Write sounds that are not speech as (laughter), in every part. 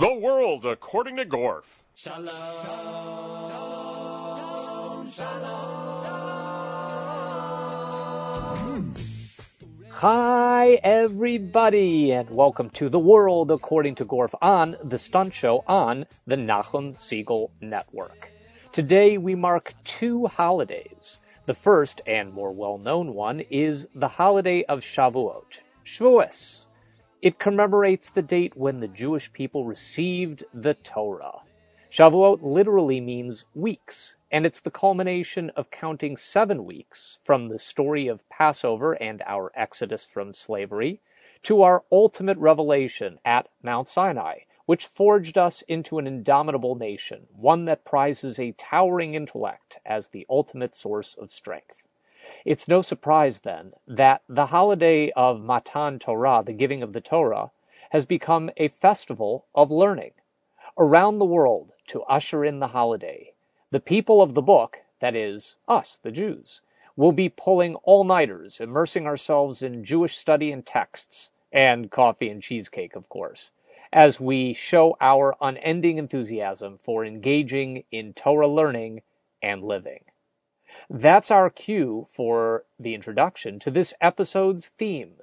The World According to Gorf. Shalom, shalom. Hi, everybody, and welcome to The World According to Gorf on The Stunt Show on the Nachum Segal Network. Today we mark two holidays. The first and more well-known one is the holiday of Shavuot, Shavuos. It commemorates the date when the Jewish people received the Torah. Shavuot literally means weeks, and it's the culmination of counting seven weeks from the story of Passover and our exodus from slavery to our ultimate revelation at Mount Sinai, which forged us into an indomitable nation, one that prizes a towering intellect as the ultimate source of strength. It's no surprise, then, that the holiday of Matan Torah, the giving of the Torah, has become a festival of learning. Around the world, to usher in the holiday, the people of the book, that is, us, the Jews, will be pulling all-nighters, immersing ourselves in Jewish study and texts, and coffee and cheesecake, of course, as we show our unending enthusiasm for engaging in Torah learning and living. That's our cue for the introduction to this episode's theme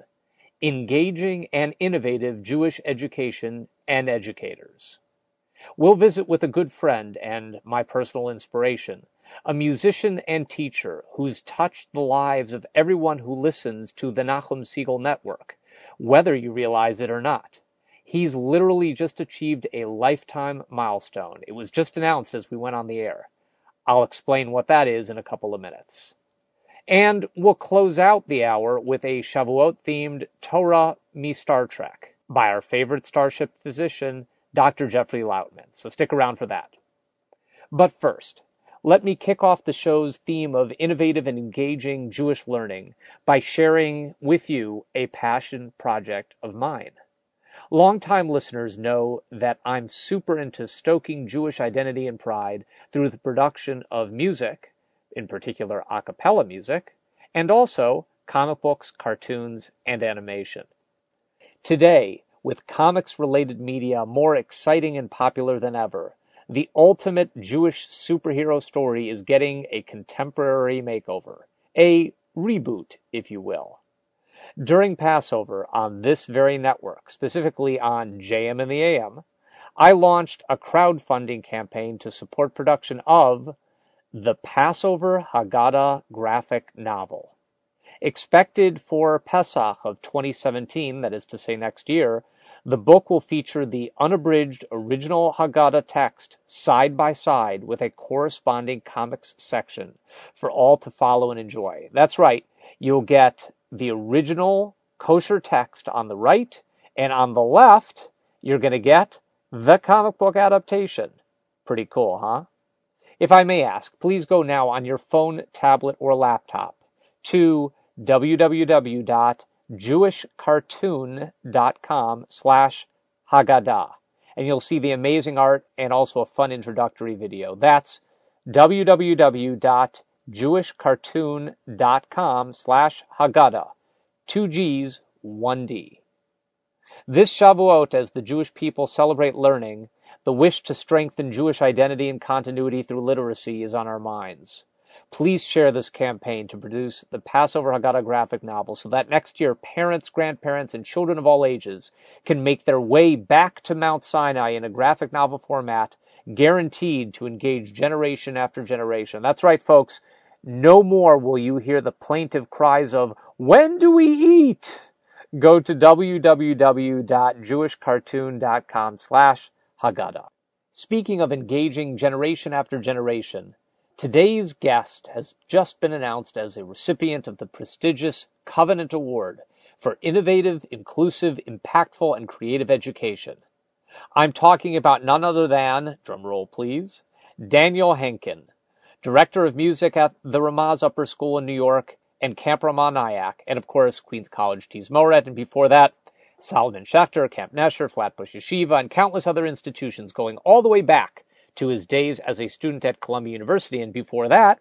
engaging and innovative Jewish education and educators. We'll visit with a good friend and my personal inspiration, a musician and teacher who's touched the lives of everyone who listens to the Nachum Segal Network, whether you realize it or not. He's literally just achieved a lifetime milestone. It was just announced as we went on the air. I'll explain what that is in a couple of minutes. And we'll close out the hour with a Shavuot themed Torah me Star Trek by our favorite starship physician, Dr. Jeffrey Lautman. So stick around for that. But first, let me kick off the show's theme of innovative and engaging Jewish learning by sharing with you a passion project of mine. Longtime listeners know that I'm super into stoking Jewish identity and pride through the production of music, in particular a cappella music, and also comic books, cartoons, and animation. Today, with comics related media more exciting and popular than ever, the ultimate Jewish superhero story is getting a contemporary makeover. A reboot, if you will. During Passover on this very network, specifically on JM and the AM, I launched a crowdfunding campaign to support production of the Passover Haggadah graphic novel. Expected for Pesach of 2017, that is to say next year, the book will feature the unabridged original Haggadah text side by side with a corresponding comics section for all to follow and enjoy. That's right, you'll get the original kosher text on the right, and on the left, you're going to get the comic book adaptation. Pretty cool, huh? If I may ask, please go now on your phone, tablet, or laptop to www.jewishcartoon.com slash Haggadah. And you'll see the amazing art and also a fun introductory video. That's www jewishcartoon.com slash Haggadah. Two G's, one D. This Shavuot, as the Jewish people celebrate learning, the wish to strengthen Jewish identity and continuity through literacy is on our minds. Please share this campaign to produce the Passover Haggadah graphic novel so that next year parents, grandparents, and children of all ages can make their way back to Mount Sinai in a graphic novel format guaranteed to engage generation after generation. That's right, folks. No more will you hear the plaintive cries of, when do we eat? Go to www.jewishcartoon.com slash Haggadah. Speaking of engaging generation after generation, today's guest has just been announced as a recipient of the prestigious Covenant Award for innovative, inclusive, impactful, and creative education. I'm talking about none other than, drumroll please, Daniel Henkin, Director of Music at the Ramaz Upper School in New York and Camp Ramah Nyack, and of course Queens College Tizmoret, and before that, Solomon Schechter, Camp Nesher, Flatbush Yeshiva, and countless other institutions going all the way back to his days as a student at Columbia University, and before that,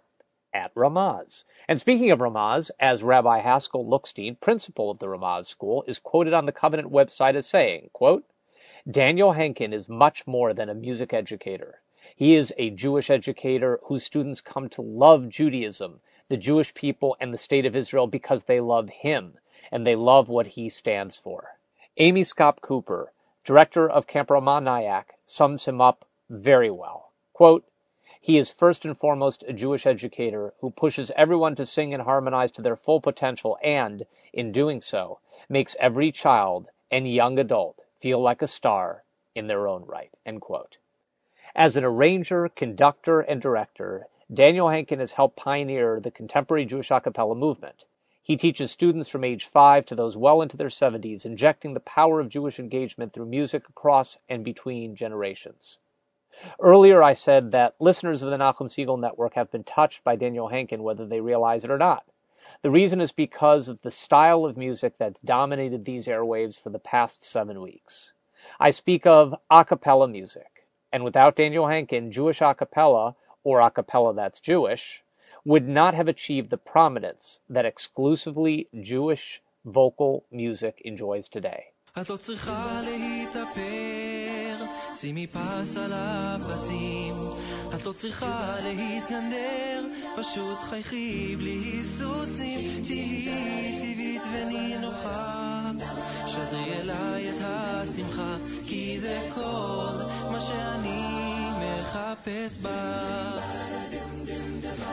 at Ramaz. And speaking of Ramaz, as Rabbi Haskell Lookstein, principal of the Ramaz School, is quoted on the Covenant website as saying, quote, Daniel Henkin is much more than a music educator. He is a Jewish educator whose students come to love Judaism, the Jewish people, and the state of Israel because they love him and they love what he stands for. Amy Scott Cooper, director of Camp Ramah Nyack, sums him up very well. Quote, he is first and foremost a Jewish educator who pushes everyone to sing and harmonize to their full potential and, in doing so, makes every child and young adult feel like a star in their own right. End quote. As an arranger, conductor, and director, Daniel Henkin has helped pioneer the contemporary Jewish a cappella movement. He teaches students from age 5 to those well into their 70s, injecting the power of Jewish engagement through music across and between generations. Earlier, I said that listeners of the Nachum Segal Network have been touched by Daniel Henkin, whether they realize it or not. The reason is because of the style of music that's dominated these airwaves for the past seven weeks. I speak of a cappella music, and without Daniel Henkin, Jewish a cappella, or a cappella that's Jewish, would not have achieved the prominence that exclusively Jewish vocal music enjoys today. שימי פס על את לא צריכה להתגנדר, פשוט חייכי בלי היסוסים. תהיי טבעית ונינוחה. שדרי אליי את השמחה, כי זה כל מה שאני מחפש בך.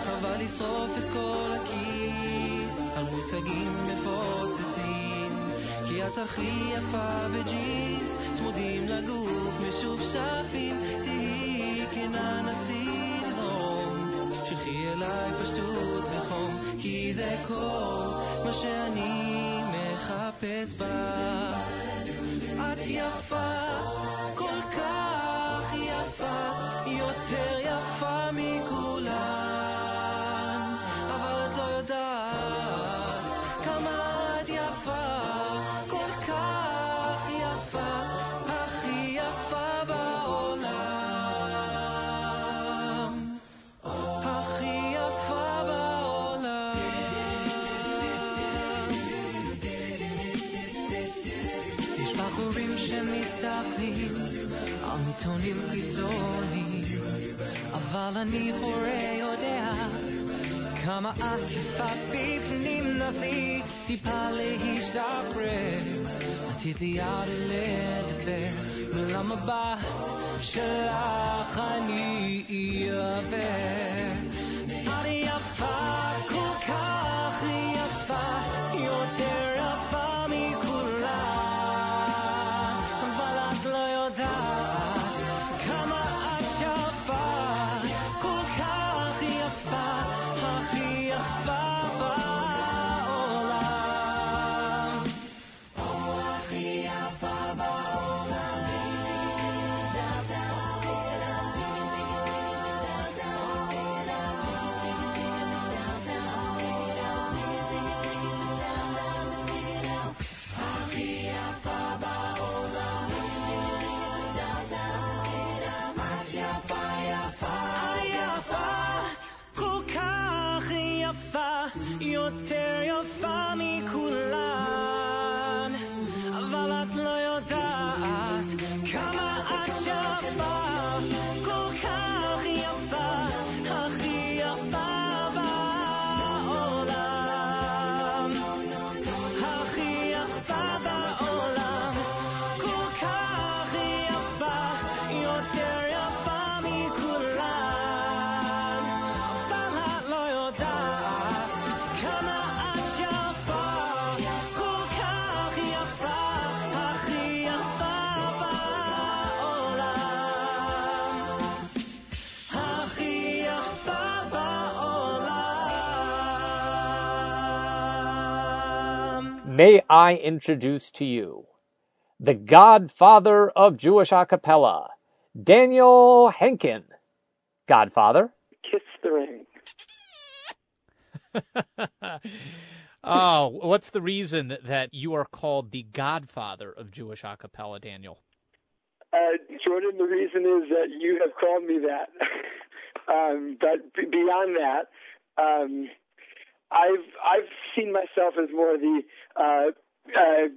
חבל לשרוף את כל הכיס על מותגים מפוצצים, כי את הכי יפה בג'ינס, צמודים לגוף, משופשפים, תהיי כנה נסי לזרום, שלחי אליי פשטות וחום, כי זה כל מה שאני מחפש בך. את יפה, עיתונים קיצוניים, אבל אני הורה יודע כמה את יפה בפנים נסי טיפה להשתחרר עתיד ליד לדבר מול המבט שלך אני אעבר May I introduce to you the godfather of Jewish a cappella, Daniel Henkin. Godfather? Kiss the ring. (laughs) oh, what's the reason that you are called the godfather of Jewish a cappella, Daniel? Uh, Jordan, the reason is that you have called me that. (laughs) um, but b- beyond that, um, I've I've seen myself as more the uh, uh,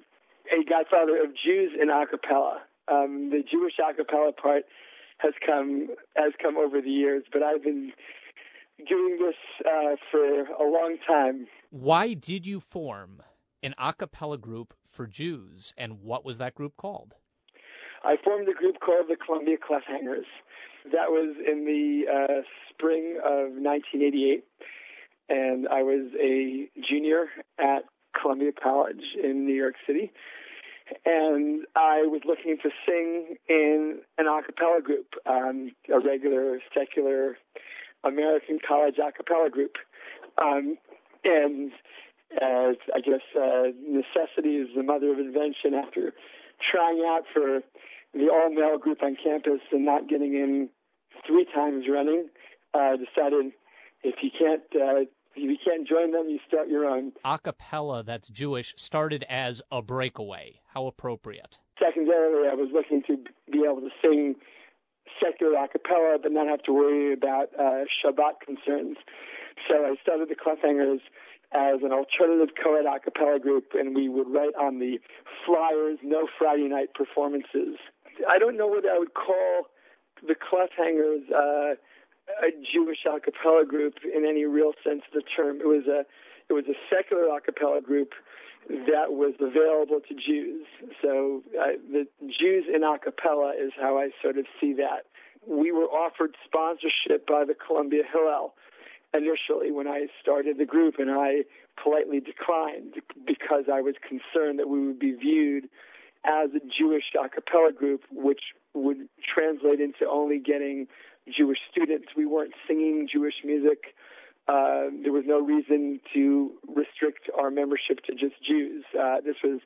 a godfather of Jews in a cappella. Um, the Jewish a cappella part has come has come over the years, but I've been doing this uh, for a long time. Why did you form an a cappella group for Jews, and what was that group called? I formed a group called the Columbia Clefhangers. That was in the uh, spring of 1988, and I was a junior at Columbia College in New York City. And I was looking to sing in an a cappella group, um, a regular secular American college a cappella group. Um, and uh, I guess uh, necessity is the mother of invention. After trying out for the all-male group on campus and not getting in three times running, uh, decided if you can't uh, you can't join them, you start your own. A cappella that's Jewish started as a breakaway. How appropriate. Secondarily, I was looking to be able to sing secular a cappella, but not have to worry about uh, Shabbat concerns. So I started the Clefhangers as an alternative co-ed a cappella group, and we would write on the flyers, no Friday night performances. I don't know what I would call the Clefhangers uh, a Jewish a cappella group in any real sense of the term. It was a it was a secular a cappella group that was available to Jews. So uh, the Jews in a cappella is how I sort of see that. We were offered sponsorship by the Columbia Hillel initially when I started the group, and I politely declined because I was concerned that we would be viewed as a Jewish a cappella group, which would translate into only getting Jewish students. We weren't singing Jewish music. Uh, there was no reason to restrict our membership to just Jews. Uh, this was,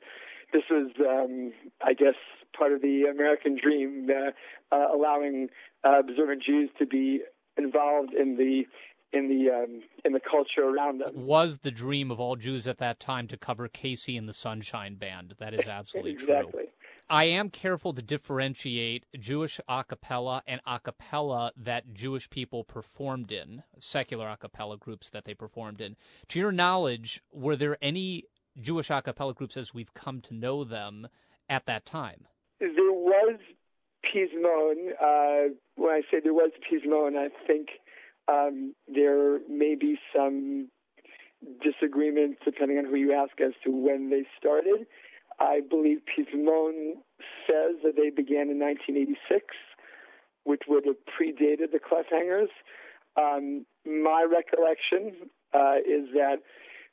this was, um, I guess, part of the American dream, uh, uh, allowing uh, observant Jews to be involved in the in the um, in the culture around them. Was the dream of all Jews at that time to cover KC and the Sunshine Band? That is absolutely (laughs) exactly. true. I am careful to differentiate Jewish a cappella and a cappella that Jewish people performed in, secular a cappella groups that they performed in. To your knowledge, were there any Jewish a cappella groups as we've come to know them at that time? There was Pizmon. Uh, when I say there was Pizmon, I think um, there may be some disagreement depending on who you ask as to when they started. I believe Pizmon says that they began in 1986, which would have predated the Clefhangers. Um, my recollection uh, is that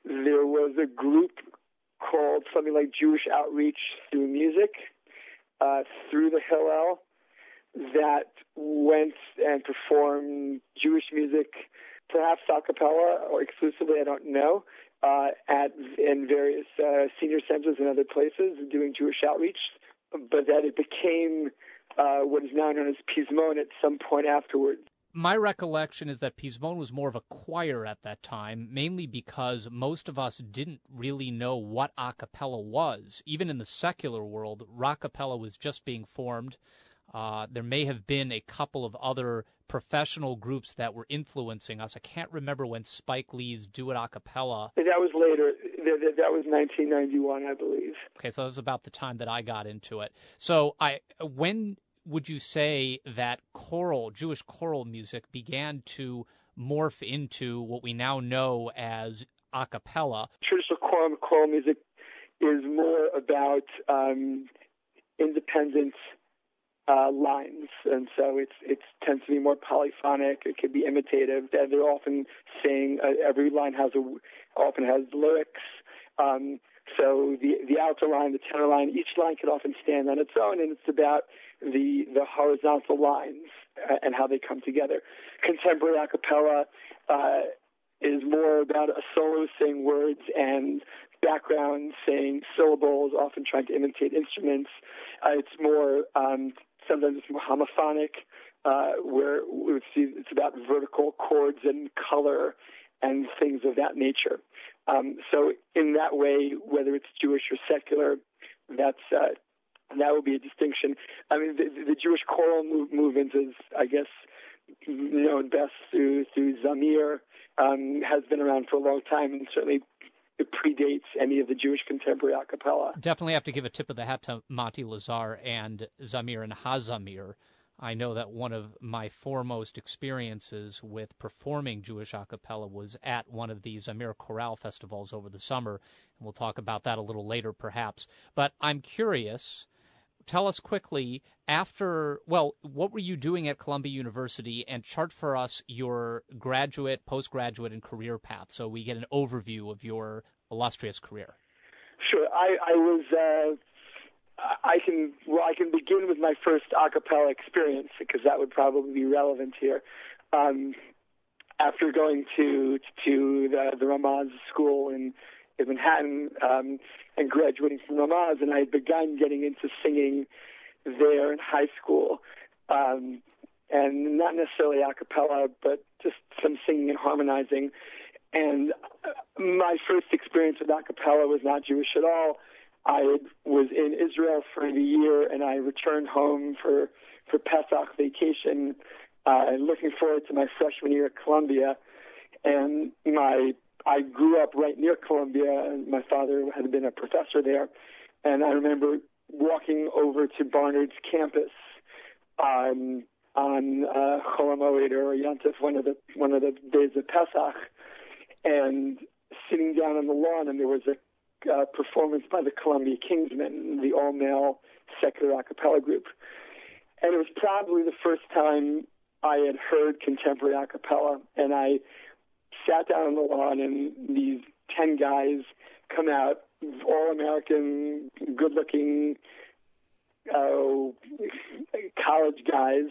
there was a group called something like Jewish Outreach Through Music, uh, through the Hillel, that went and performed Jewish music, perhaps a cappella or exclusively, I don't know, uh, at in various uh, senior centers and other places doing Jewish outreach, but that it became uh, what is now known as Pizmon at some point afterwards. My recollection is that Pizmon was more of a choir at that time, mainly because most of us didn't really know what a cappella was. Even in the secular world, Rockapella was just being formed. Uh, there may have been a couple of other professional groups that were influencing us. I can't remember when Spike Lee's Do It a cappella. That was later. That, that was 1991, I believe. Okay, so that was about the time that I got into it. So I when would you say that choral, Jewish choral music began to morph into what we now know as a cappella? Traditional choral, choral music is more about um, independent uh, lines, and so it's it tends to be more polyphonic. It can be imitative. They're, they're often saying uh, every line has a often has lyrics. Um, so the the alto line, the tenor line, each line can often stand on its own, and it's about the the horizontal lines uh, and how they come together. Contemporary a cappella uh, is more about a solo saying words and background saying syllables, often trying to imitate instruments. Uh, it's more um, sometimes it's homophonic, uh, where it's about vertical chords and color and things of that nature. Um, so in that way, whether it's Jewish or secular, that's uh, that would be a distinction. I mean, the, the Jewish choral move, movement is, I guess, known best through through Zamir, um, has been around for a long time, and certainly it predates any of the Jewish contemporary a cappella. Definitely have to give a tip of the hat to Monty Lazar and Zamir and Hazamir. I know that one of my foremost experiences with performing Jewish a cappella was at one of these Zamir Chorale festivals over the summer, and we'll talk about that a little later perhaps. But I'm curious, tell us quickly after well what were you doing at columbia university and chart for us your graduate postgraduate and career path so we get an overview of your illustrious career? Sure. I i was uh i can well i can begin with my first a cappella experience because that would probably be relevant here. Um after going to to the the ramaz school in in Manhattan um, and graduating from Ramaz, and I had begun getting into singing there in high school, um, and not necessarily a cappella, but just some singing and harmonizing. And my first experience with a cappella was not Jewish at all. I was in Israel for the year, and I returned home for for Pesach vacation, uh, looking forward to my freshman year at Columbia. And my I grew up right near Columbia, and my father had been a professor there. And I remember walking over to Barnard's campus um, on uh, Chol Hamoed or Yontif, one of the one of the days of Pesach, and sitting down on the lawn, and there was a uh, performance by the Columbia Kingsmen, the all-male secular a cappella group. And it was probably the first time I had heard contemporary a cappella, and I sat down on the lawn, and these ten guys come out, all American, good looking, uh, college guys,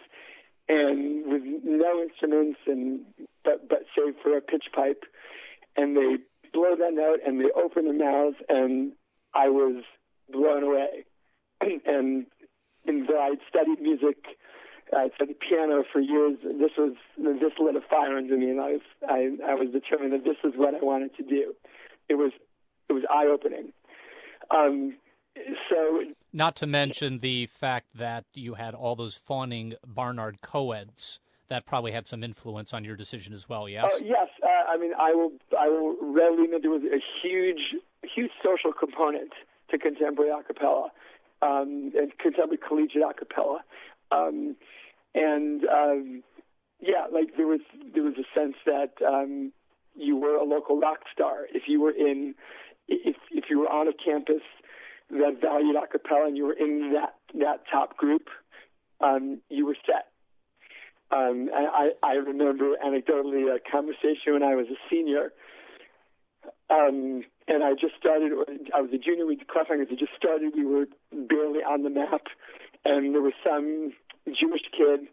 and with no instruments, and but but save for a pitch pipe, and they blow that note, and they open their mouths, and I was blown away, (clears throat) and and I'd studied music I studied piano for years. This was this lit a fire under me, and I was I, I was determined that this is what I wanted to do. It was it was eye opening. Um, so not to mention the fact that you had all those fawning Barnard co-eds that probably had some influence on your decision as well. Yes. Uh, yes. Uh, I mean, I will I will readily admit there was a huge huge social component to contemporary a cappella um, and contemporary collegiate a cappella. Um, and um, yeah, like there was there was a sense that um, you were a local rock star if you were in if if you were on a campus that valued a cappella and you were in that that top group, um, you were set. Um, I, I remember anecdotally a conversation when I was a senior, um, and I just started. I was a junior. We Clefhangers had just started. We were barely on the map, and there was some Jewish kid.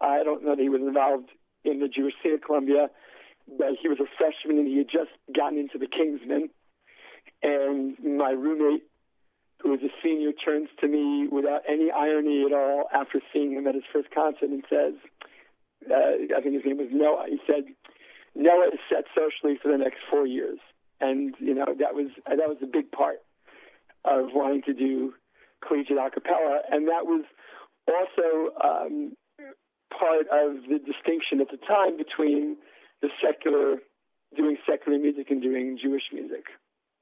I don't know that he was involved in the Jewish scene of Columbia, but he was a freshman and he had just gotten into the Kingsmen. And my roommate, who was a senior, turns to me without any irony at all after seeing him at his first concert and says, uh, I think his name was Noah. He said, Noah is set socially for the next four years. And, you know, that was, that was a big part of wanting to do collegiate a cappella. And that was also um, part of the distinction at the time between the secular, doing secular music and doing Jewish music.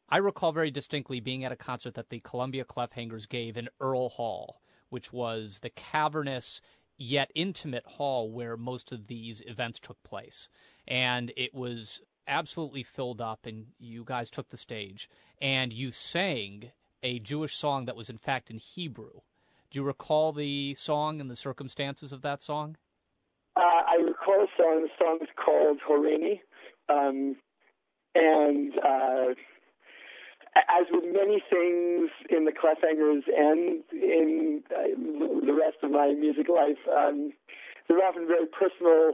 I recall very distinctly being at a concert that the Columbia Clefhangers gave in Earl Hall, which was the cavernous yet intimate hall where most of these events took place. And it was absolutely filled up, and you guys took the stage, and you sang a Jewish song that was in fact in Hebrew. Do you recall the song and the circumstances of that song? Uh, I recall a song. The song is called Horeni. Um, and uh, as with many things in the Clefhangers and in uh, the rest of my music life, um, there are often very personal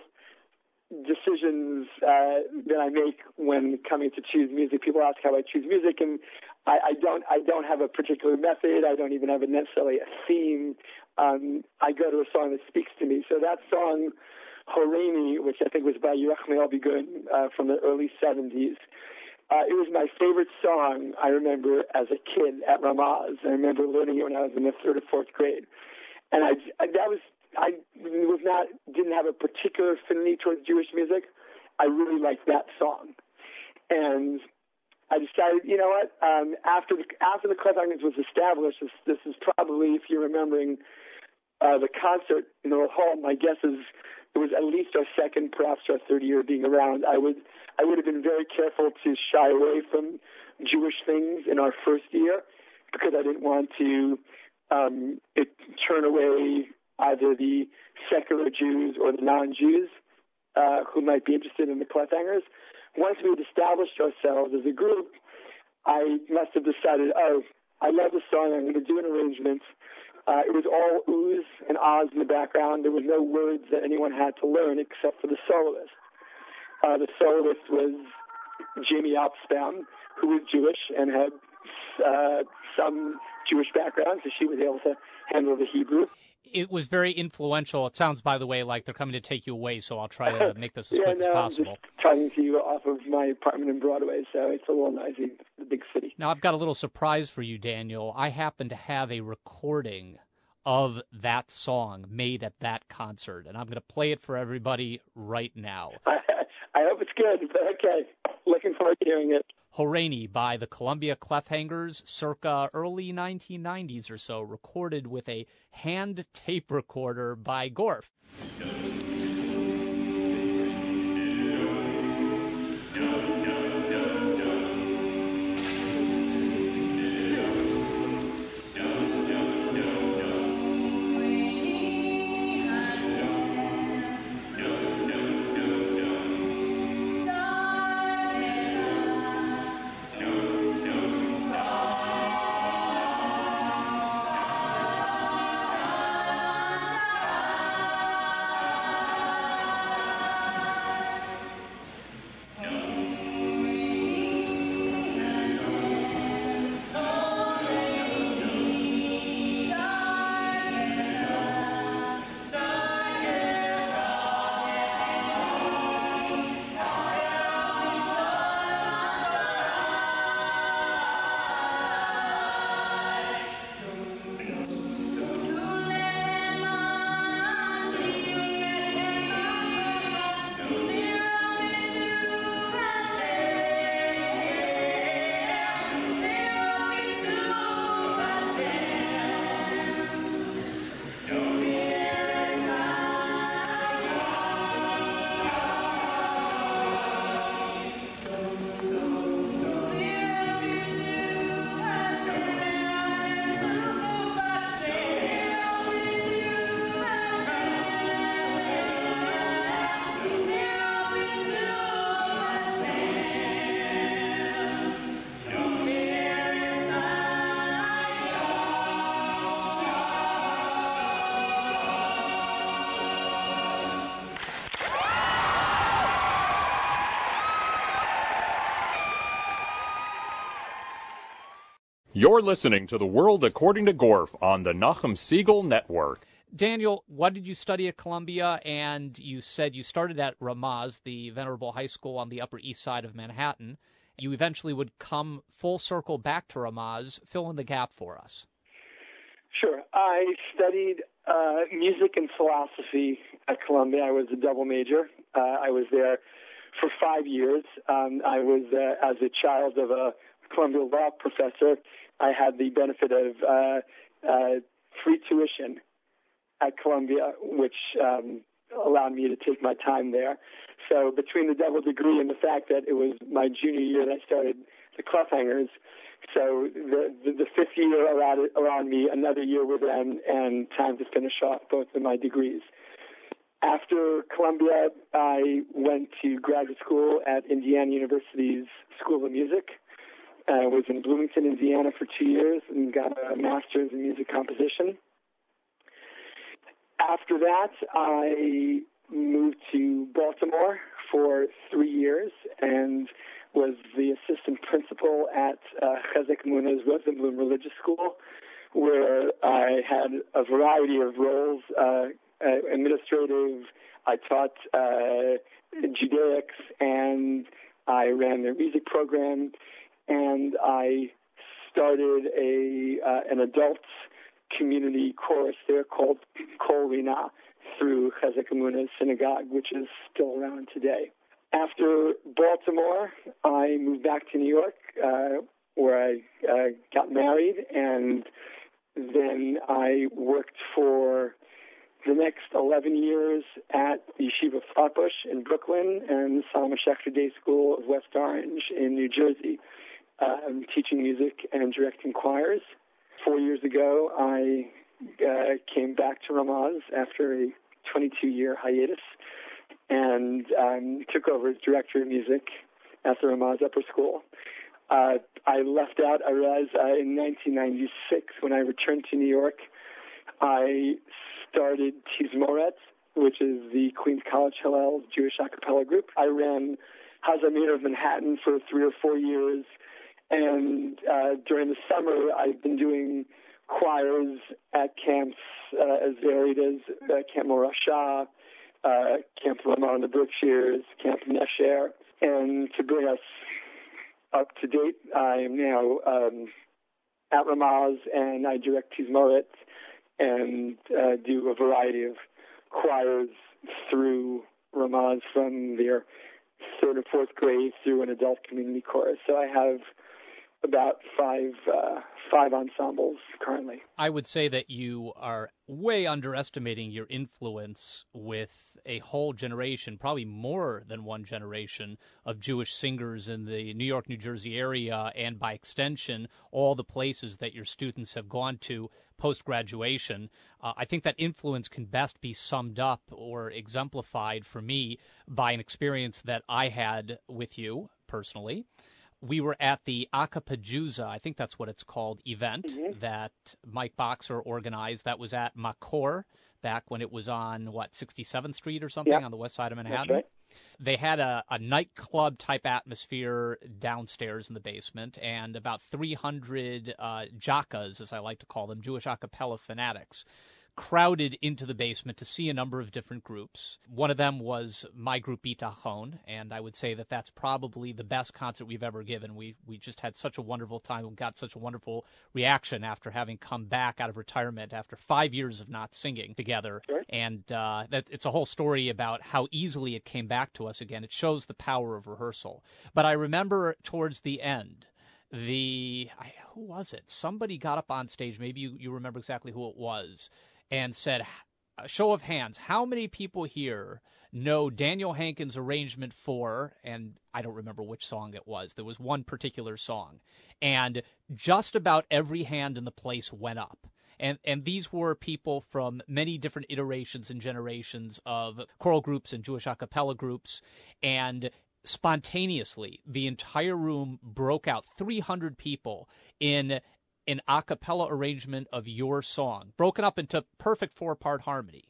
decisions uh, that I make when coming to choose music. People ask how I choose music, and I, I don't I don't have a particular method. I don't even have a necessarily a theme. Um, I go to a song that speaks to me. So that song, Horeni, which I think was by Yerachmiel Begun uh, from the early 70s, uh, it was my favorite song I remember as a kid at Ramaz. I remember learning it when I was in the third or fourth grade. And I, I that was I was not didn't have a particular affinity towards Jewish music. I really liked that song, and I decided, you know what? Um, after the after the Clefhangers was established, this, this is probably, if you're remembering, uh, the concert in the hall. My guess is it was at least our second, perhaps our third year being around. I would I would have been very careful to shy away from Jewish things in our first year because I didn't want to um, it, turn away either the secular Jews or the non-Jews uh, who might be interested in the Clefhangers. Once we had established ourselves as a group, I must have decided, oh, I love the song. I'm going to do an arrangement. Uh, it was all oohs and ahs in the background. There were no words that anyone had to learn except for the soloist. Uh, the soloist was Jamie Opsbaum, who was Jewish and had uh, some Jewish background, so she was able to handle the Hebrew. It was very influential. It sounds, by the way, like they're coming to take you away, so I'll try to (laughs) make this as yeah, quick no, as I'm just talking to you off of my apartment in Broadway, so it's a little noisy, the big city. Now, I've got a little surprise for you, Daniel. I happen to have a recording of that song made at that concert, and I'm going to play it for everybody right now. I, (laughs) I hope it's good, but okay. Looking forward to hearing it. Horeni by the Columbia Clefhangers circa early 1990s or so, recorded with a hand tape recorder by Gorf. You're listening to The World According to Gorf on the Nachum Segal Network. Daniel, what did you study at Columbia? And you said you started at Ramaz, the venerable high school on the Upper East Side of Manhattan. You eventually would come full circle back to Ramaz. Fill in the gap for us. Sure. I studied uh, music and philosophy at Columbia. I was a double major. Uh, I was there for five years. Um, I was, uh, as a child of a Columbia law professor, I had the benefit of uh, uh, free tuition at Columbia, which um, allowed me to take my time there. So between the double degree and the fact that it was my junior year that I started the Clefhangers, so the, the, the fifth year allowed, allowed me another year with them and time to finish off both of my degrees. After Columbia, I went to graduate school at Indiana University's School of Music. I was in Bloomington, Indiana for two years and got a master's in music composition. After that, I moved to Baltimore for three years and was the assistant principal at uh, Chizuk Amuno's Rosenbloom Religious School, where I had a variety of roles, uh, uh, administrative. I taught uh, Judaics, and I ran their music program, and I started a uh, an adult community chorus there called Kol Rina through Chizuk Amuno's synagogue, which is still around today. After Baltimore, I moved back to New York uh, where I uh, got married, and then I worked for the next 11 years at Yeshiva Flatbush in Brooklyn and Solomon Schechter Day School of West Orange in New Jersey, um, teaching music and directing choirs. Four years ago, I uh, came back to Ramaz after a 22 year hiatus and um, took over as director of music at the Ramaz Upper School. Uh, I left out, I realized uh, in 1996 when I returned to New York, I started Tizmoret, which is the Queens College Hillel Jewish a cappella group. I ran Hazamir of Manhattan for three or four years, and uh, during the summer I've been doing choirs at camps uh, as varied as uh, Camp Morasha, uh, Camp Ramah in the Berkshires, Camp Nesher, and to bring us up to date, I am now um, at Ramaz and I direct Tizmoret and uh, do a variety of choirs through Ramaz from their third or fourth grade through an adult community chorus. So I have about five uh, five ensembles currently. I would say that you are way underestimating your influence with a whole generation, probably more than one generation of Jewish singers in the New York, New Jersey area, and by extension, all the places that your students have gone to post graduation. Uh, I think that influence can best be summed up or exemplified for me by an experience that I had with you personally we were at the Acapajusa, I think that's what it's called, event mm-hmm. that Mike Boxer organized. That was at Makor back when it was on what 67th Street or something on the west side of Manhattan. Right. They had a, a nightclub type atmosphere downstairs in the basement, and about 300 uh, jockas, as I like to call them, Jewish a cappella fanatics crowded into the basement to see a number of different groups. One of them was my group Bitachon, and I would say that that's probably the best concert we've ever given. We we just had such a wonderful time and got such a wonderful reaction after having come back out of retirement after five years of not singing together. Sure. And uh, that it's a whole story about how easily it came back to us again. It shows the power of rehearsal. But I remember towards the end the I, who was it? Somebody got up on stage. Maybe you, you remember exactly who it was, and said, a show of hands, how many people here know Daniel Henkin's arrangement for, and I don't remember which song it was. There was one particular song. And just about every hand in the place went up. And, and these were people from many different iterations and generations of choral groups and Jewish a cappella groups. And spontaneously, the entire room broke out 300 people in an a cappella arrangement of your song, broken up into perfect four part harmony.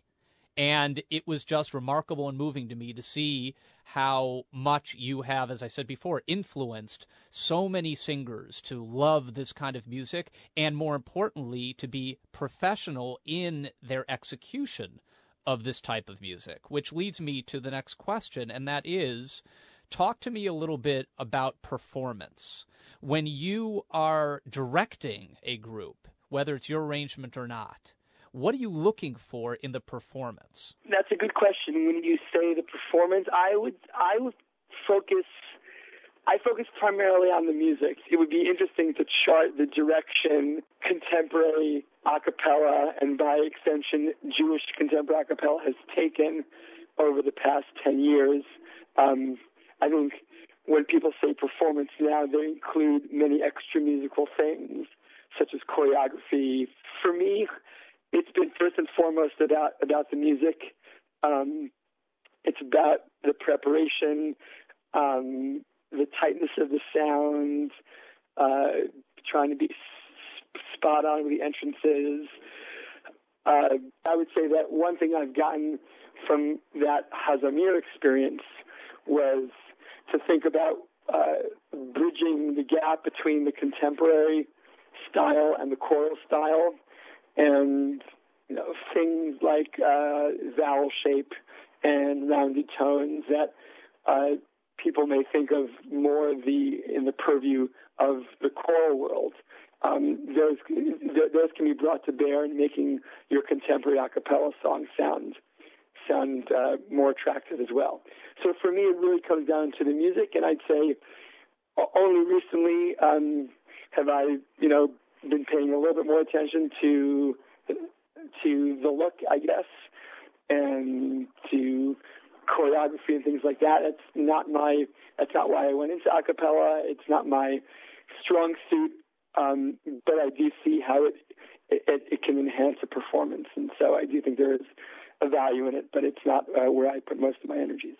And it was just remarkable and moving to me to see how much you have, as I said before, influenced so many singers to love this kind of music and, more importantly, to be professional in their execution of this type of music. Which leads me to the next question, and that is talk to me a little bit about performance when you are directing a group, whether it's your arrangement or not, what are you looking for in the performance? That's a good question. When you say the performance, I would I would focus I focus primarily on the music. It would be interesting to chart the direction contemporary a cappella and by extension Jewish contemporary a cappella has taken over the past 10 years. Um, I think when people say performance now, they include many extra musical things, such as choreography. For me, it's been first and foremost about about the music. Um, it's about the preparation, um, the tightness of the sound, uh, trying to be spot on with the entrances. Uh, I would say that one thing I've gotten from that Hazamir experience was to think about uh, bridging the gap between the contemporary style and the choral style, and you know, things like uh, vowel shape and rounded tones that uh, people may think of more the in the purview of the choral world. Um, those those can be brought to bear in making your contemporary a cappella song sound sound uh, more attractive as well. So for me, it really comes down to the music, and I'd say only recently um, have I, you know, been paying a little bit more attention to to the look, I guess, and to choreography and things like that. That's not my. That's not why I went into a cappella. It's not my strong suit, um, but I do see how it, it it can enhance a performance, and so I do think there is a value in it. But it's not uh, where I put most of my energies.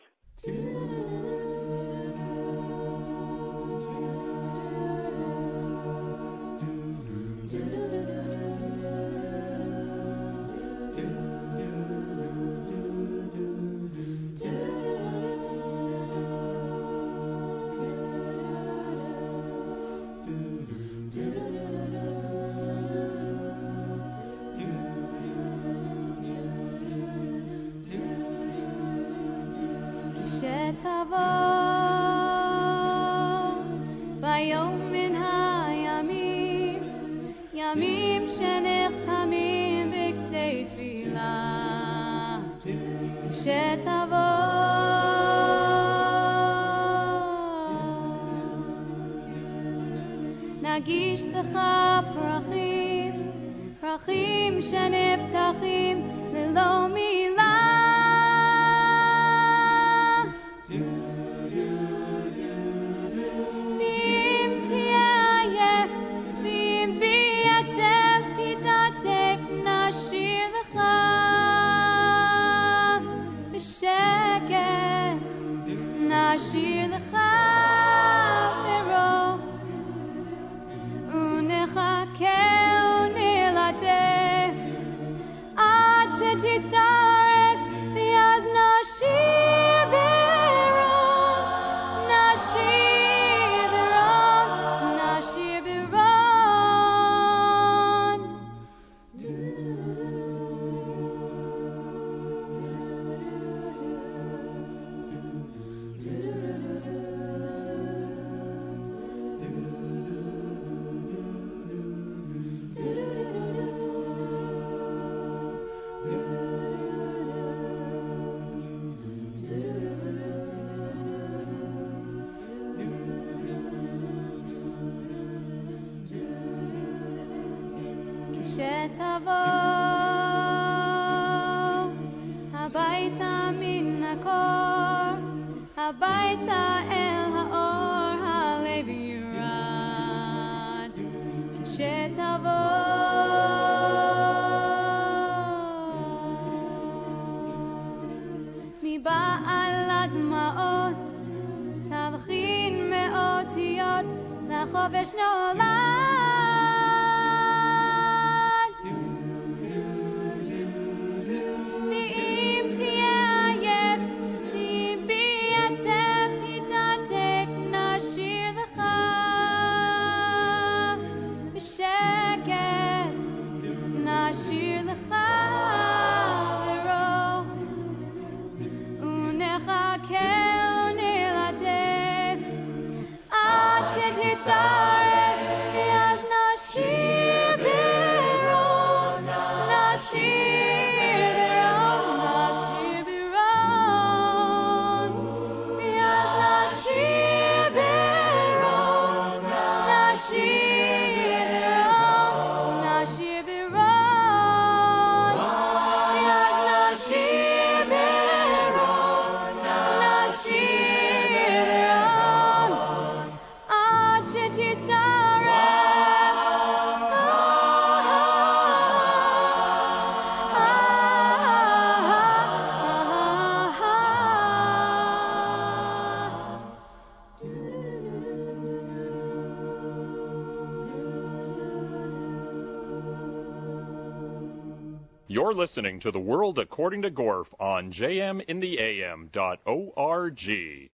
You're listening to The World According to Gorf on jmintheam.org.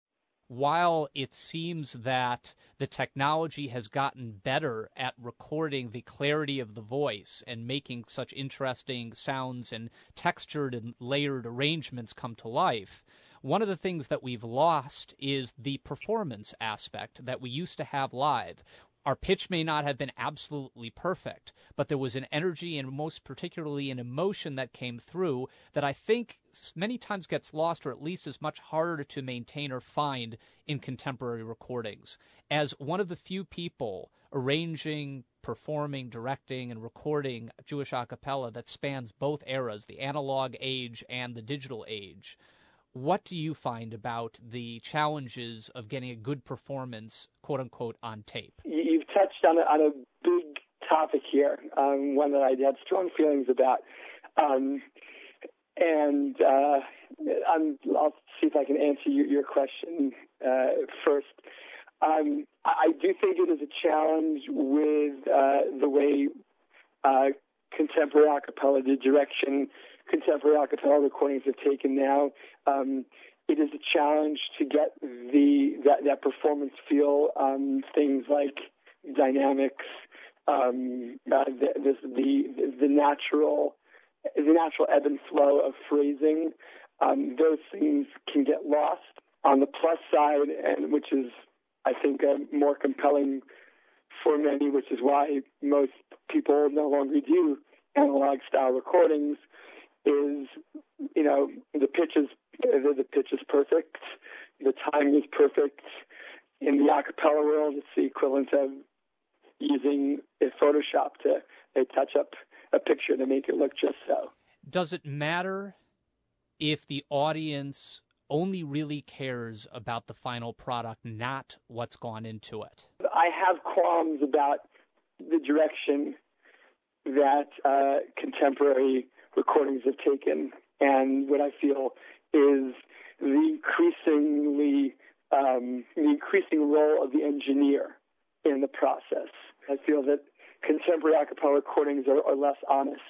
while it seems that the technology has gotten better at recording the clarity of the voice and making such interesting sounds and textured and layered arrangements come to life, one of the things that we've lost is the performance aspect that we used to have live. Our pitch may not have been absolutely perfect, but there was an energy and most particularly an emotion that came through that I think many times gets lost or at least is much harder to maintain or find in contemporary recordings. As one of the few people arranging, performing, directing, and recording Jewish a cappella that spans both eras, the analog age and the digital age, what do you find about the challenges of getting a good performance, quote unquote, on tape? You- You've touched on a, on a big topic here, um, one that I had strong feelings about. Um, and uh, I'm, I'll see if I can answer your, your question uh, first. Um, I I do think it is a challenge with uh, the way uh, contemporary a cappella, the direction contemporary a cappella recordings have taken now. Um, it is a challenge to get the that, that performance feel. Um, things like dynamics, um, uh, the, the the natural the natural ebb and flow of phrasing. Um, those things can get lost. On the plus side, and which is I think more compelling for many, which is why most people no longer do analog style recordings, is you know the pitch is the, the pitch is perfect, the timing is perfect. In the a cappella world, it's the equivalent of using a Photoshop to uh, touch up a picture to make it look just so. Does it matter if the audience only really cares about the final product, not what's gone into it? I have qualms about the direction that uh, contemporary recordings have taken, and what I feel is the increasingly um, the increasing role of the engineer in the process. I feel that contemporary a cappella recordings are, are less honest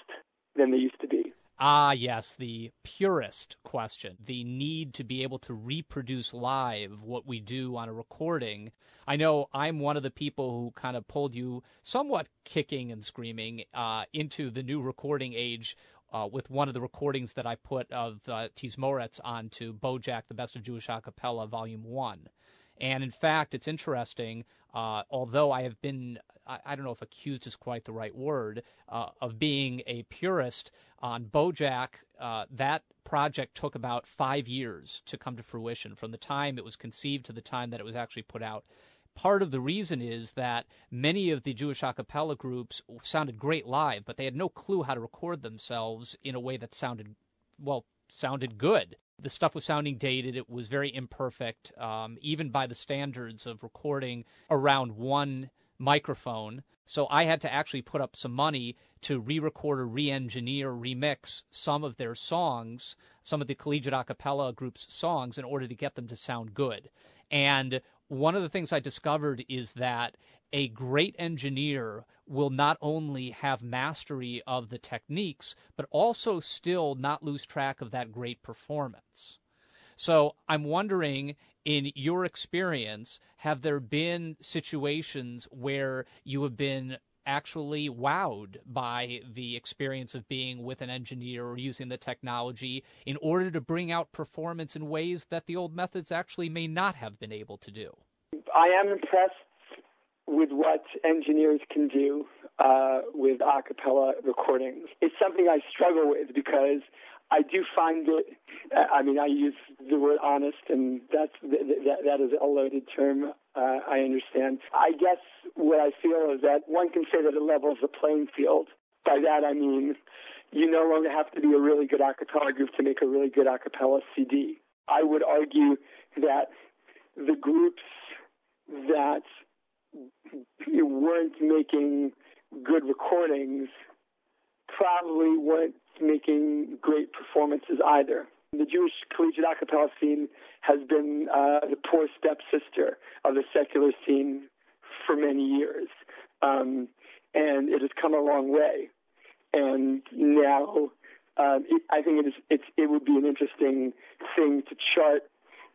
than they used to be. Ah, yes, the purist question, the need to be able to reproduce live what we do on a recording. I know I'm one of the people who kind of pulled you somewhat kicking and screaming uh, into the new recording age uh, with one of the recordings that I put of uh, Tizmoret onto BOJAC, the Best of Jewish A Cappella, Volume 1. And in fact, it's interesting, uh, although I have been, I, I don't know if accused is quite the right word, uh, of being a purist on BOJAC, uh, that project took about five years to come to fruition from the time it was conceived to the time that it was actually put out. Part of the reason is that many of the Jewish a cappella groups sounded great live, but they had no clue how to record themselves in a way that sounded, well, sounded good the stuff was sounding dated. It was very imperfect, um, even by the standards of recording around one microphone. So I had to actually put up some money to re-record or re-engineer, remix some of their songs, some of the collegiate a cappella group's songs, in order to get them to sound good. And one of the things I discovered is that a great engineer will not only have mastery of the techniques, but also still not lose track of that great performance. So I'm wondering, in your experience, have there been situations where you have been actually wowed by the experience of being with an engineer or using the technology in order to bring out performance in ways that the old methods actually may not have been able to do? I am impressed with what engineers can do uh, with a cappella recordings. It's something I struggle with because I do find it. uh, I mean, I use the word honest, and that's that, that is a loaded term. Uh, I understand. I guess what I feel is that one can say that it levels the playing field. By that I mean you no longer have to be a really good a cappella group to make a really good a cappella CD. I would argue that the groups that weren't making good recordings probably weren't making great performances either. The Jewish collegiate a cappella scene has been uh, the poor stepsister of the secular scene for many years, um, and it has come a long way. And now, um, it, I think it is. It's, it would be an interesting thing to chart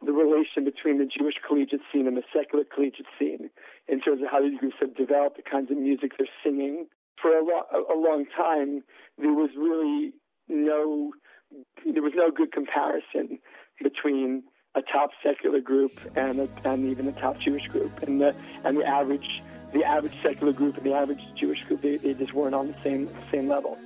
the relation between the Jewish collegiate scene and the secular collegiate scene in terms of how these groups have developed, the kinds of music they're singing. For a, lo- a long time, there was really no there was no good comparison between a top secular group and a, and even a top Jewish group, and the and the average the average secular group and the average Jewish group. They, they just weren't on the same same level.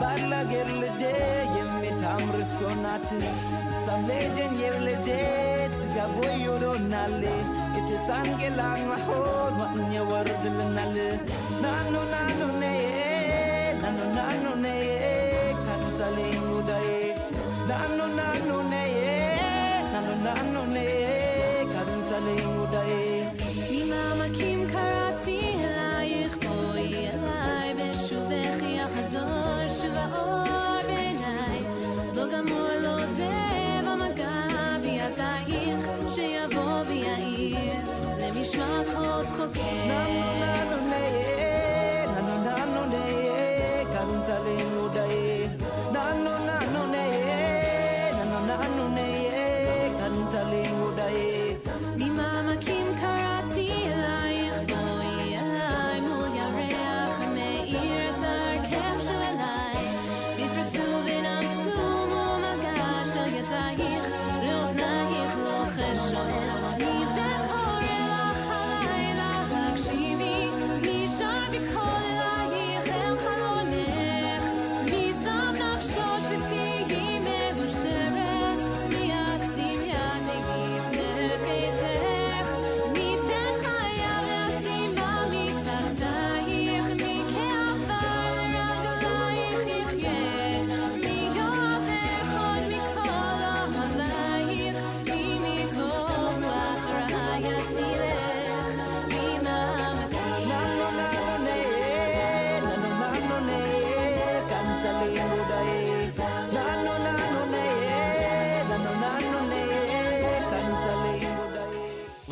ባላገር ልጄ የሚታምር እሷ ናት። የብልጄ ትጋቦይ ወዶናል የተሳንቄላን ማሆን ዋኛ ወርድልናል ናኖ ናኖ ነ ናኖ ናኖ ነ ካንታሌ ሙዳዬ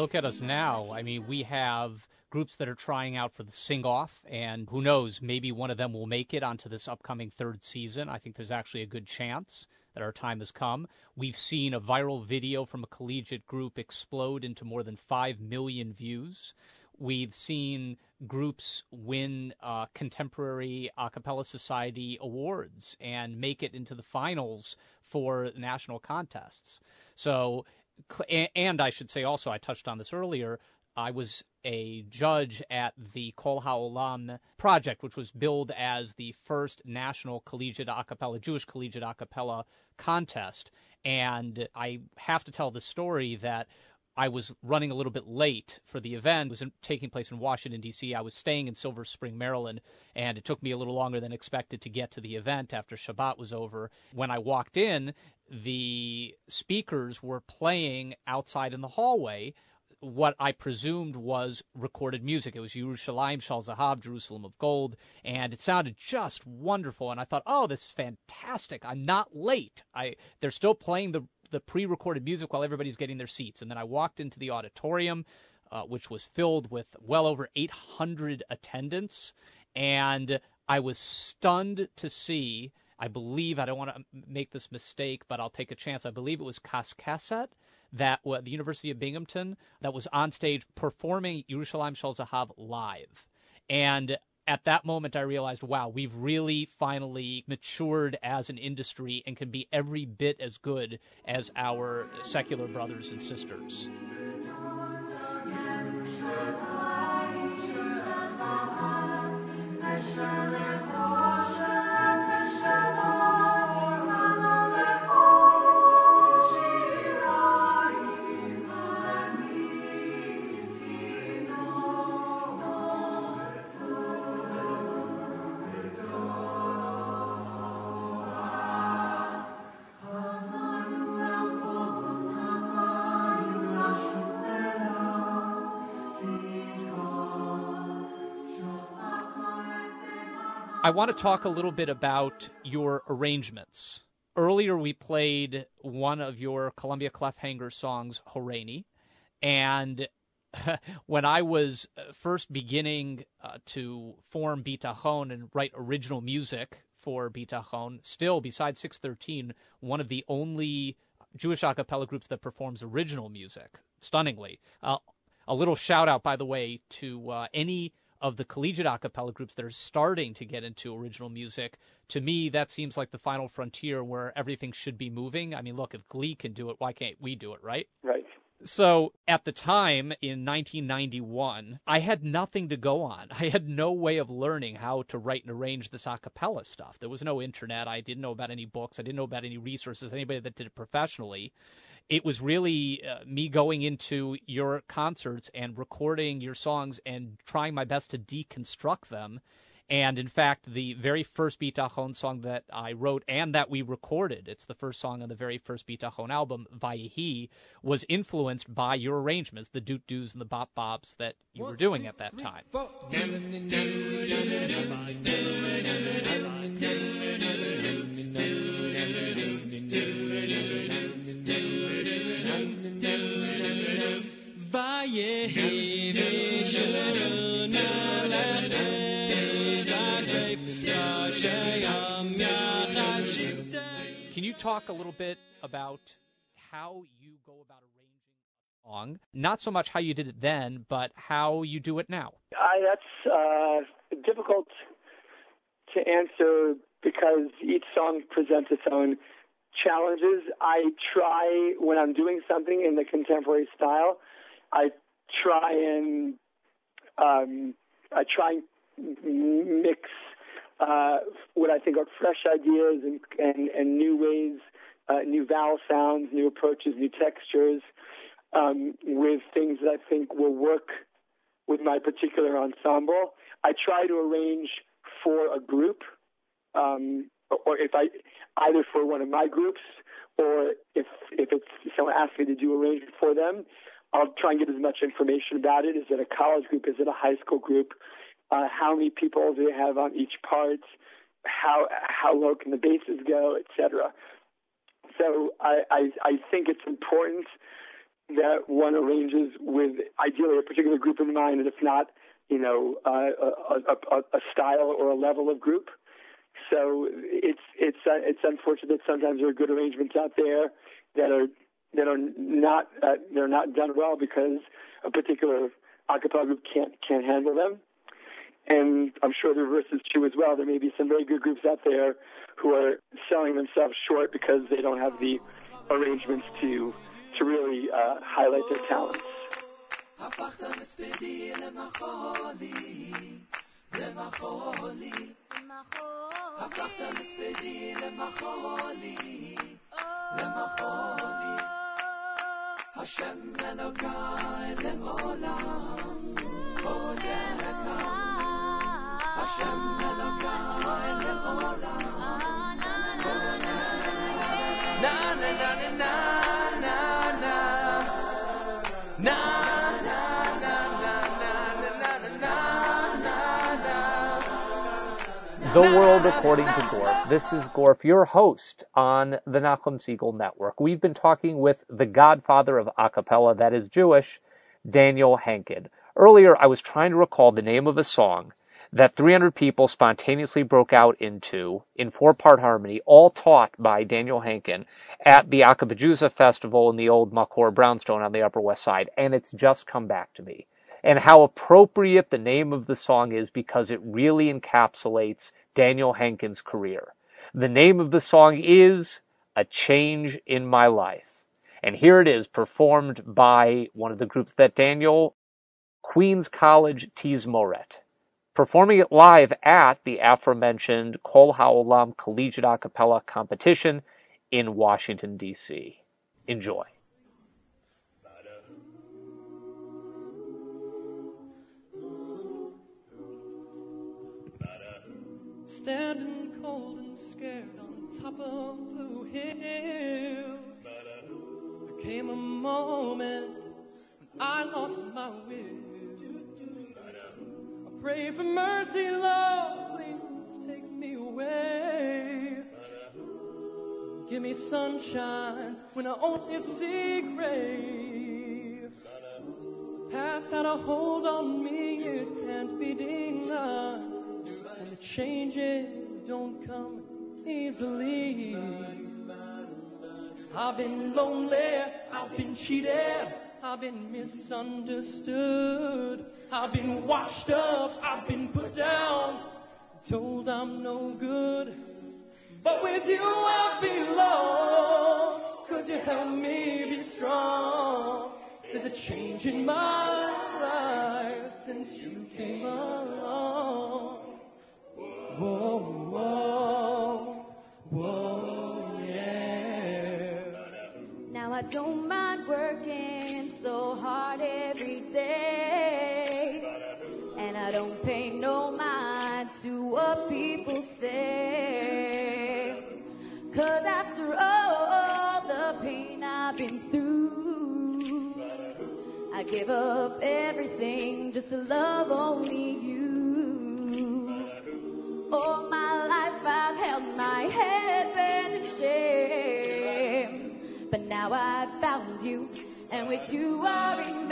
look at us now. I mean, we have groups that are trying out for the sing off, and who knows, maybe one of them will make it onto this upcoming third season. I think there's actually a good chance that our time has come. We've seen a viral video from a collegiate group explode into more than 5 million views. We've seen groups win uh, contemporary a cappella society awards and make it into the finals for national contests. So and I should say also, I touched on this earlier. I was a judge at the Kol HaOlam project, which was billed as the first national collegiate a cappella, Jewish collegiate a cappella contest. And I have to tell the story that I was running a little bit late for the event. It was in, taking place in Washington, D.C. I was staying in Silver Spring, Maryland, and it took me a little longer than expected to get to the event after Shabbat was over. When I walked in, the speakers were playing outside in the hallway what I presumed was recorded music. It was Yerushalayim Shel Zahav, Jerusalem of Gold, and it sounded just wonderful. And I thought, oh, this is fantastic. I'm not late. I they're still playing the the pre-recorded music while everybody's getting their seats. And then I walked into the auditorium, uh, which was filled with well over 800 attendants, and I was stunned to see. I believe I don't want to make this mistake, but I'll take a chance. I believe it was Kaskeset that the University of Binghamton that was on stage performing Yerushalayim Shel Zahav live. And at that moment, I realized, wow, we've really finally matured as an industry and can be every bit as good as our secular brothers and sisters. I want to talk a little bit about your arrangements. Earlier, we played one of your Columbia Clefhanger songs, Horeni, and (laughs) when I was uh, first beginning uh, to form Bitachon and write original music for Bitachon, still, besides 613, one of the only Jewish a cappella groups that performs original music, stunningly. Uh, A little shout out, by the way, to uh, any of the collegiate a cappella groups that are starting to get into original music. To me, that seems like the final frontier where everything should be moving. I mean, look, if Glee can do it, why can't we do it, right? Right. So at the time in 1991, I had nothing to go on. (laughs) I had no way of learning how to write and arrange this a cappella stuff. There was no internet. I didn't know about any books. I didn't know about any resources, anybody that did it professionally. It was really uh, me going into your concerts and recording your songs and trying my best to deconstruct them. And in fact, the very first Bitachon song that I wrote and that we recorded, it's the first song on the very first Bitachon album, Vayehi, was influenced by your arrangements, the doot doos and the bop bops that you were doing at that time. Can talk a little bit about how you go about arranging a song? Not so much how you did it then, but how you do it now. I, that's uh, difficult to answer because each song presents its own challenges. I try when I'm doing something in the contemporary style, I try and um, I try and mix uh, what I think are fresh ideas and and, and new ways, uh, new vowel sounds, new approaches, new textures, um, with things that I think will work with my particular ensemble. I try to arrange for a group, um, or if I either for one of my groups, or if if it's someone asks me to do arrangement for them, I'll try and get as much information about it. Is it a college group? Is it a high school group? Uh, how many people do they have on each part? How how low can the bases go, etc. So I, I I think it's important that one arranges with ideally a particular group in mind, and if not, you know, uh, a, a, a style or a level of group. So it's it's uh, it's unfortunate that sometimes there are good arrangements out there that are that are not uh, they're not done well because a particular a cappella group can't can't handle them. And I'm sure the reverse is true as well. There may be some very good groups out there who are selling themselves short because they don't have the arrangements to to really uh, highlight their talents. The World According to Gorf. This is Gorf, your host on the Nachum Segal Network. We've been talking with the godfather of a cappella that is Jewish, Daniel Henkin. Earlier, I was trying to recall the name of a song that 300 people spontaneously broke out into in four-part harmony, all taught by Daniel Henkin at the Akabajusa Festival in the old Makor Brownstone on the Upper West Side, and it's just come back to me. And how appropriate the name of the song is because it really encapsulates Daniel Henkin's career. The name of the song is A Change in My Life. And here it is, performed by one of the groups that Daniel, Queens College Tizmoret performing it live at the aforementioned Kol HaOlam Collegiate A Cappella Competition in Washington, D.C. Enjoy. Standing cold and scared on top of Blue Hill. There came a moment when I lost my will. Pray for mercy, Lord, please take me away. Give me sunshine when I only see gray. Past had a hold on me, it can't be denied. And the changes don't come easily. I've been lonely, I've been cheated, I've been misunderstood. I've been washed up, I've been put down, told I'm no good. But with you I belong, cause you help me be strong. There's a change in my life since you came along. Whoa, whoa, whoa, yeah. Now I don't mind working so hard give up everything just to love only you. All my life I've held my head bent in shame. But now I've found you, and with you I remain.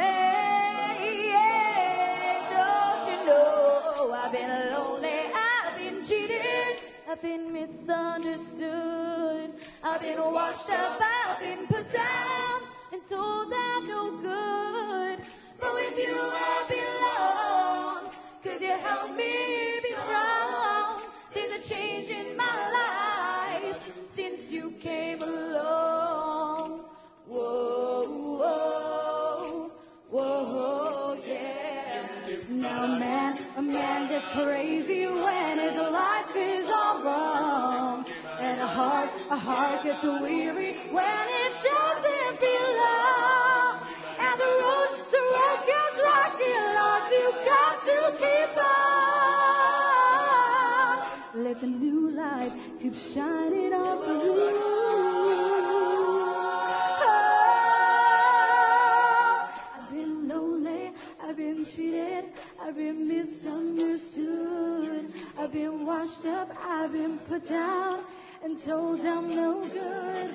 Don't you know I've been lonely, I've been cheated, I've been misunderstood, I've been washed up, I've been put down, and told I'm crazy when his life is all wrong. And a heart, a heart gets weary when it doesn't belong. And the road, the road gets rocky, Lord, you've got to keep on. Let the new light keep shining washed up, I've been put down and told I'm no good.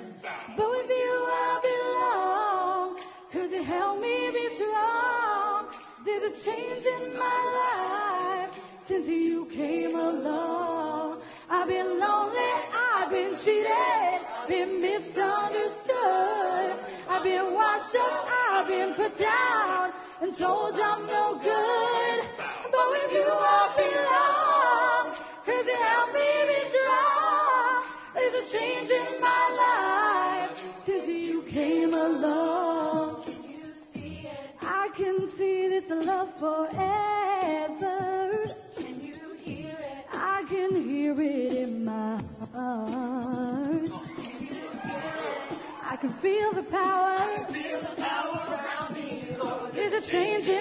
But with you I belong, cause you help me be strong. There's a change in my life since you came along. I've been lonely, I've been cheated, been misunderstood. I've been washed up, I've been put down and told I'm no good. Can see this love forever. Can you hear it? I can hear it in my heart. I can feel the power. There's a change in my life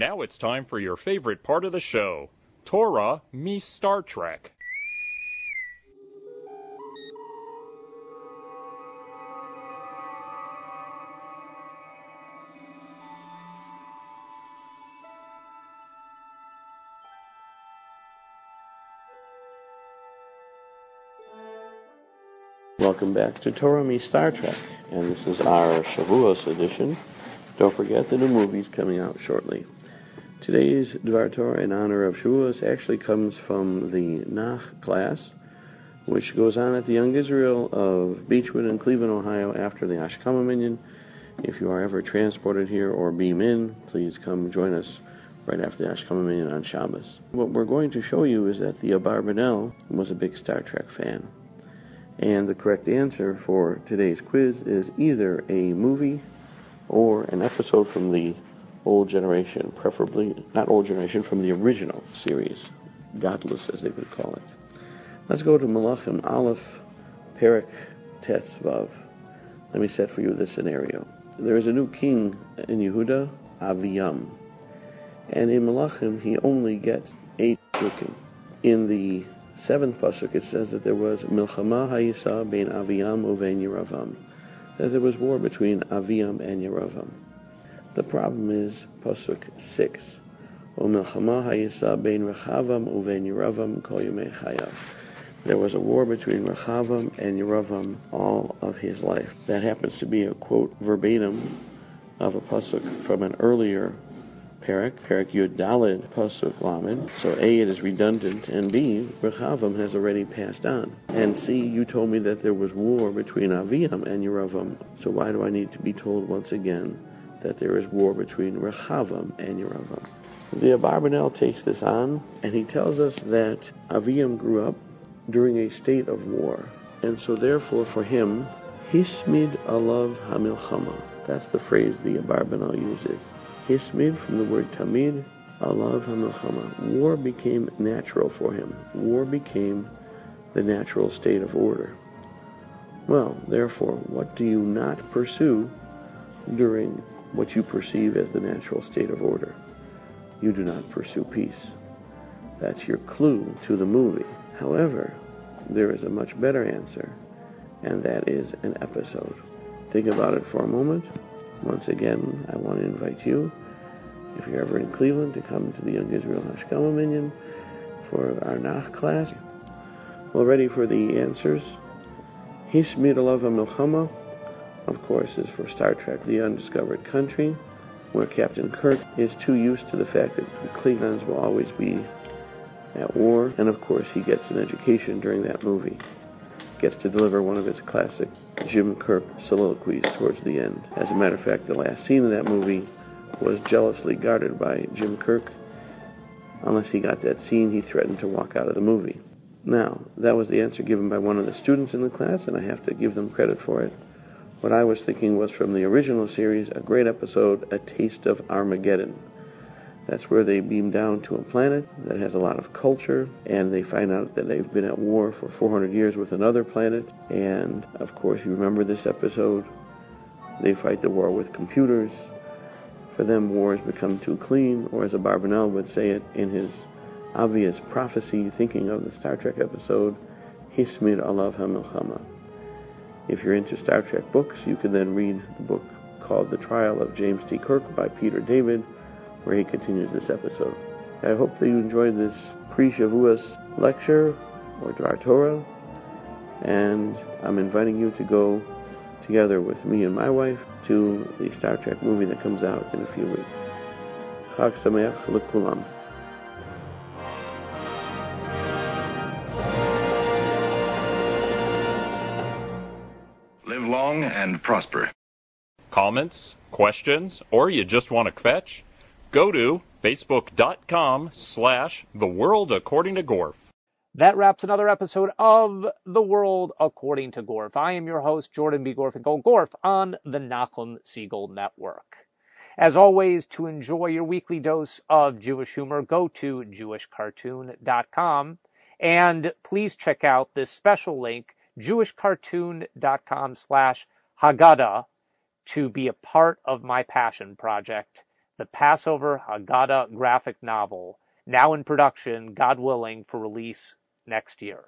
now it's time for your favorite part of the show Torah meets Star Trek. Welcome back to Torah MeStar Trek, and this is our Shavuos edition. Don't forget the new movie's coming out shortly. Today's Dvar Torah in honor of Shavuos actually comes from the Nach class, which goes on at the Young Israel of Beachwood and Cleveland, Ohio, after the Ashkama Minyan. If you are ever transported here or beam in, please come join us right after the Ashkama Minyan on Shabbos. What we're going to show you is that the Abarbanel was a big Star Trek fan. And the correct answer for today's quiz is either a movie or an episode from the old generation, preferably not old generation, from the original series, Godless as they would call it. Let's go to Malachim Aleph, Perik Tetzvav. Let me set for you this scenario. There is a new king in Yehuda, Aviyam, and in Malachim he only gets eight psukim. In the seventh pasuk it says that there was milchama hayisa bein Aviyam uvein Yeravam, that there was war between Aviyam and Yeravam. The problem is pasuk six. Umilchama hayisa bein Rechavam uvein Yeravam kol yemei chayav. There was a war between Rechavam and Yeravam all of his life. That happens to be a quote verbatim of a pasuk from an earlier Perak, Perak Yud Pasuk Lamed. So A, it is redundant, and B, Rechavam has already passed on. And C, you told me that there was war between Aviam and Yeravam. So why do I need to be told once again that there is war between Rechavam and Yeravam? The Abarbanel takes this on, and he tells us that Aviam grew up during a state of war. And so therefore for him, Hismid alav hamilchama. That's the phrase the Abarbanel uses. Hismid from the word tamid, alav hamilchama. War became natural for him. War became the natural state of order. Well, therefore, what do you not pursue during what you perceive as the natural state of order? You do not pursue peace. That's your clue to the movie. However, there is a much better answer, and that is an episode. Think about it for a moment. Once again, I want to invite you, if you're ever in Cleveland, to come to the Young Israel Hashkama Minyan for our Nach class. Well, ready for the answers? Hismid Alav Milchama, of course, is for Star Trek The Undiscovered Country, where Captain Kirk is too used to the fact that the Klingons will always be at war, and of course he gets an education during that movie. Gets to deliver one of his classic Jim Kirk soliloquies towards the end. As a matter of fact, the last scene of that movie was jealously guarded by Jim Kirk. Unless he got that scene, he threatened to walk out of the movie. Now, that was the answer given by one of the students in the class, and I have to give them credit for it. What I was thinking was from the original series, a great episode, A Taste of Armageddon. That's where they beam down to a planet that has a lot of culture, and they find out that they've been at war for 400 years with another planet. And of course, you remember this episode. They fight the war with computers. For them, war has become too clean, or as Abarbanel would say it in his obvious prophecy, thinking of the Star Trek episode, Hismid Alav HaMilchama. If you're into Star Trek books, you can then read the book called The Trial of James T. Kirk by Peter David, where he continues this episode. I hope that you enjoyed this pre-Shavuos lecture or Dvar Torah, and I'm inviting you to go together with me and my wife to the Star Trek movie that comes out in a few weeks. Chag Sameach Lekulam. And prosper. Comments, questions, or you just want to fetch? Go to facebook.com slash the world according to Gorf. That wraps another episode of The World According to Gorf. I am your host, Jordan B. Gorfinkel, Gorf on the Nachum Segal Network. As always, to enjoy your weekly dose of Jewish humor, go to jewishcartoon.com and please check out this special link, jewishcartoon.com slash Haggadah, to be a part of my passion project, the Passover Haggadah graphic novel, now in production, God willing, for release next year.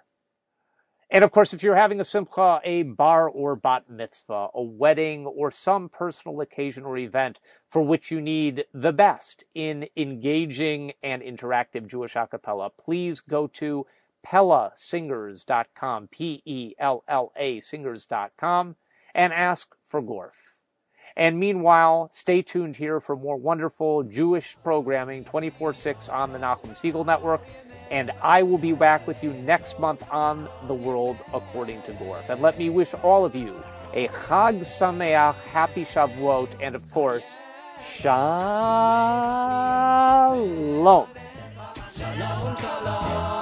And of course, if you're having a simcha, a bar or bat mitzvah, a wedding, or some personal occasion or event for which you need the best in engaging and interactive Jewish a cappella, please go to pellasingers.com, P-E-L-L-A singers.com, and ask for Gorf. And meanwhile, stay tuned here for more wonderful Jewish programming 24 6 on the Nachum Segal Network. And I will be back with you next month on The World According to Gorf. And let me wish all of you a Chag Sameach, Happy Shavuot, and of course, Shalom. Shalom, shalom.